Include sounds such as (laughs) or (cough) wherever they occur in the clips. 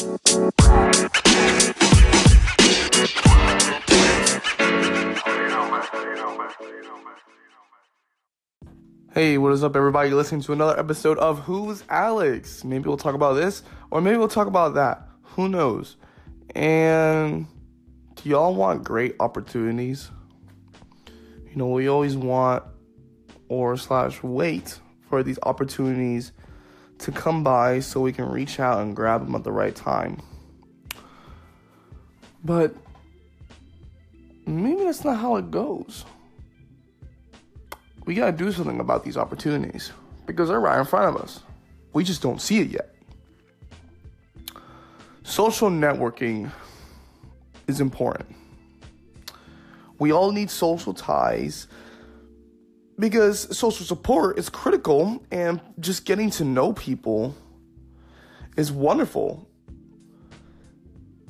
Hey, what is up, everybody? You're listening to another episode of Who's Alex? Maybe we'll talk about this, or maybe we'll talk about that. Who knows? And do y'all want great opportunities? You know, we always want or slash wait for these opportunities to come by so we can reach out and grab them at the right time. But maybe that's not how it goes. We gotta do something about these opportunities because they're right in front of us. We just don't see it yet. Social networking is important. We all need social ties because social support is critical and just getting to know people is wonderful.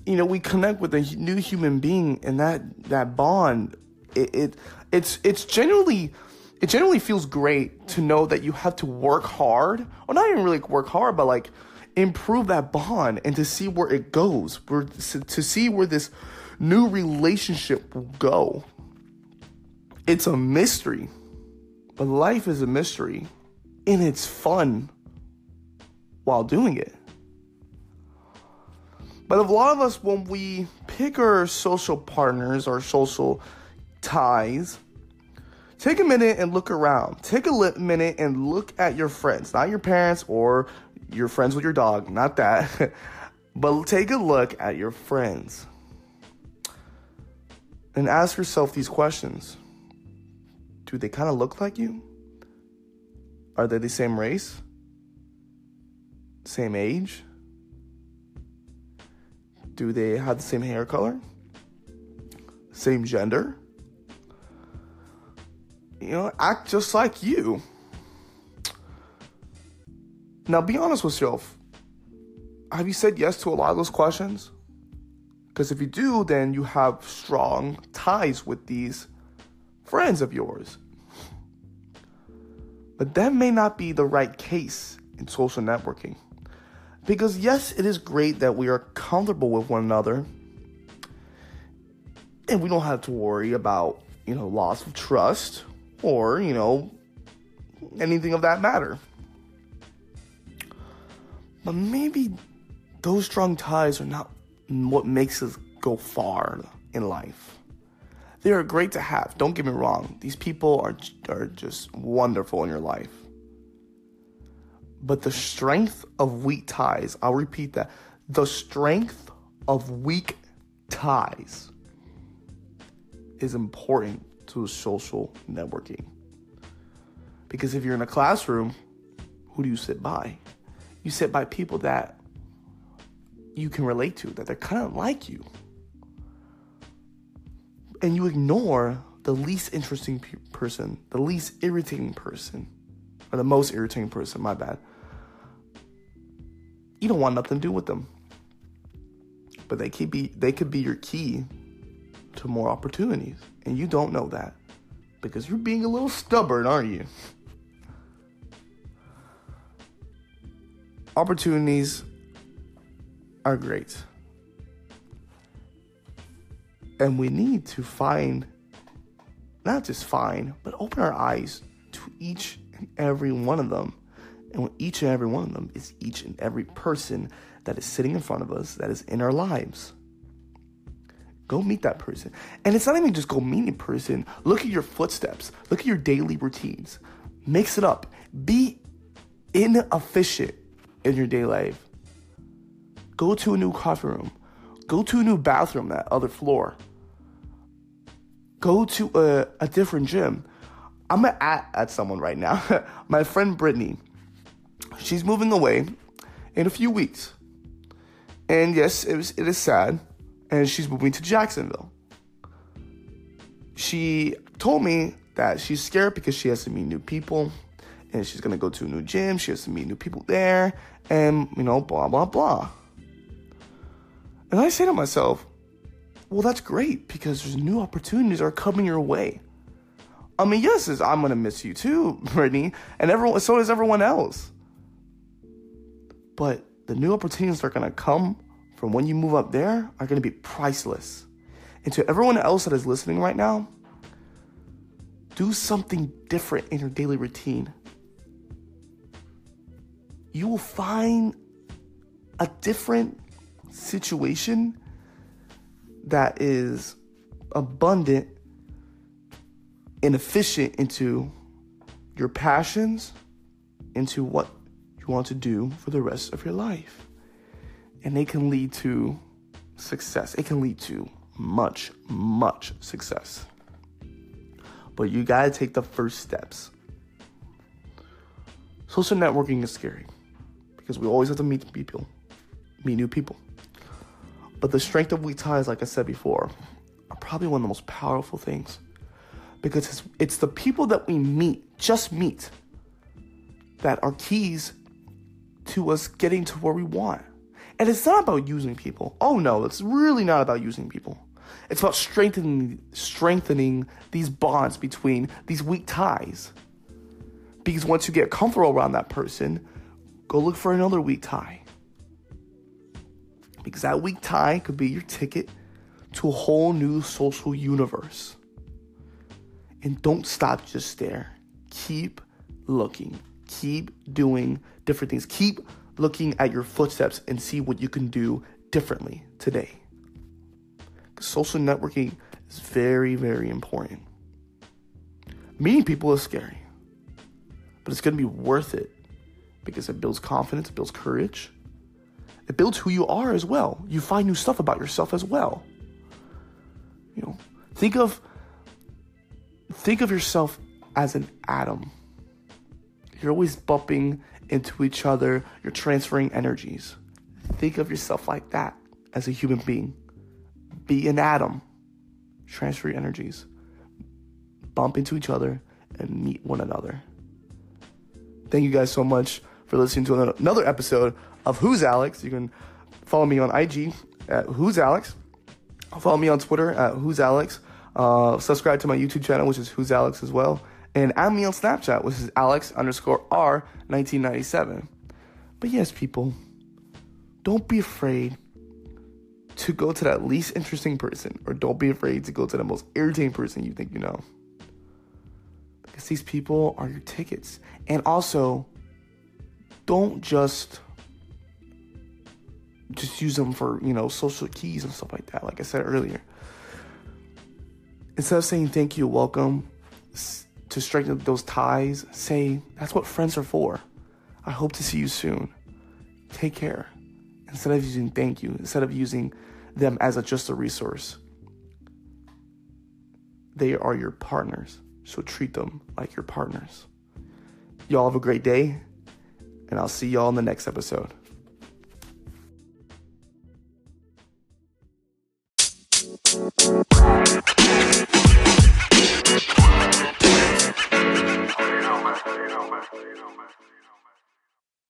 You know, we connect with a new human being and that that bond it, it it's it's generally it generally feels great to know that you have to work hard, or not even really work hard, but like improve that bond and to see where it goes, where, to see where this new relationship will go. It's a mystery, but life is a mystery and it's fun while doing it. But a lot of us, when we pick our social partners our social ties, take a minute and look around. Take a minute and look at your friends, not your parents or your friends with your dog, not that. (laughs) but take a look at your friends and ask yourself these questions Do they kind of look like you? Are they the same race? Same age? Do they have the same hair color? Same gender? you know, act just like you. Now, be honest with yourself. Have you said yes to a lot of those questions? Because if you do, then you have strong ties with these friends of yours. But that may not be the right case in social networking. Because, yes, it is great that we are comfortable with one another and we don't have to worry about, you know, loss of trust or, you know, anything of that matter. But maybe those strong ties are not what makes us go far in life. They are great to have, don't get me wrong. These people are, are just wonderful in your life. But the strength of weak ties, I'll repeat that the strength of weak ties is important to social networking. Because if you're in a classroom, who do you sit by? You sit by people that you can relate to, that they're kind of like you. And you ignore the least interesting pe- person, the least irritating person, or the most irritating person, my bad. You don't want nothing to do with them. But they could be they could be your key to more opportunities. And you don't know that because you're being a little stubborn, aren't you? Opportunities are great. And we need to find, not just find, but open our eyes to each and every one of them. And each and every one of them is each and every person that is sitting in front of us, that is in our lives. Go meet that person. And it's not even just go meet a person. Look at your footsteps. Look at your daily routines. Mix it up. Be inefficient in your day life. Go to a new coffee room. Go to a new bathroom, that other floor. Go to a, a different gym. I'm gonna at, at someone right now. (laughs) My friend Brittany. She's moving away in a few weeks. And yes, it, was, it is sad and she's moving to Jacksonville. She told me that she's scared because she has to meet new people and she's gonna go to a new gym, she has to meet new people there, and you know, blah blah blah. And I say to myself, well, that's great because there's new opportunities are coming your way. I mean, yes, I'm gonna miss you too, (laughs) Brittany, and everyone. So does everyone else. But the new opportunities are gonna come from when you move up there are to be priceless. And to everyone else that is listening right now, do something different in your daily routine. You will find a different situation that is abundant and efficient into your passions, into what you want to do for the rest of your life. And they can lead to success. It can lead to much, much success. But you gotta take the first steps. Social networking is scary because we always have to meet people, meet new people. But the strength of weak ties, like I said before, are probably one of the most powerful things because it's, it's the people that we meet, just meet, that are keys to us getting to where we want. And it's not about using people. Oh no, it's really not about using people. It's about strengthening strengthening these bonds between these weak ties. Because once you get comfortable around that person, go look for another weak tie. Because that weak tie could be your ticket to a whole new social universe. And don't stop just there. Keep looking. Keep doing different things. Keep looking at your footsteps and see what you can do differently today. Social networking is very, very important. Meeting people is scary, but it's going to be worth it because it builds confidence, it builds courage, it builds who you are as well. You find new stuff about yourself as well. You know, think of think of yourself as an atom. You're always bumping into each other, you're transferring energies. Think of yourself like that as a human being. Be an atom, transfer your energies, bump into each other, and meet one another. Thank you guys so much for listening to another episode of Who's Alex. You can follow me on IG at Who's Alex. Follow me on Twitter at Who's Alex. Uh, subscribe to my YouTube channel, which is Who's Alex as well. And add me on Snapchat, which is Alex underscore R 1997. But yes, people, don't be afraid to go to that least interesting person, or don't be afraid to go to the most irritating person you think you know. Because these people are your tickets. And also, don't just just use them for, you know, social keys and stuff like that, like I said earlier. Instead of saying thank you, welcome, to strengthen those ties, say that's what friends are for. I hope to see you soon. Take care. Instead of using thank you, instead of using them as a, just a resource, they are your partners. So treat them like your partners. Y'all have a great day, and I'll see y'all in the next episode.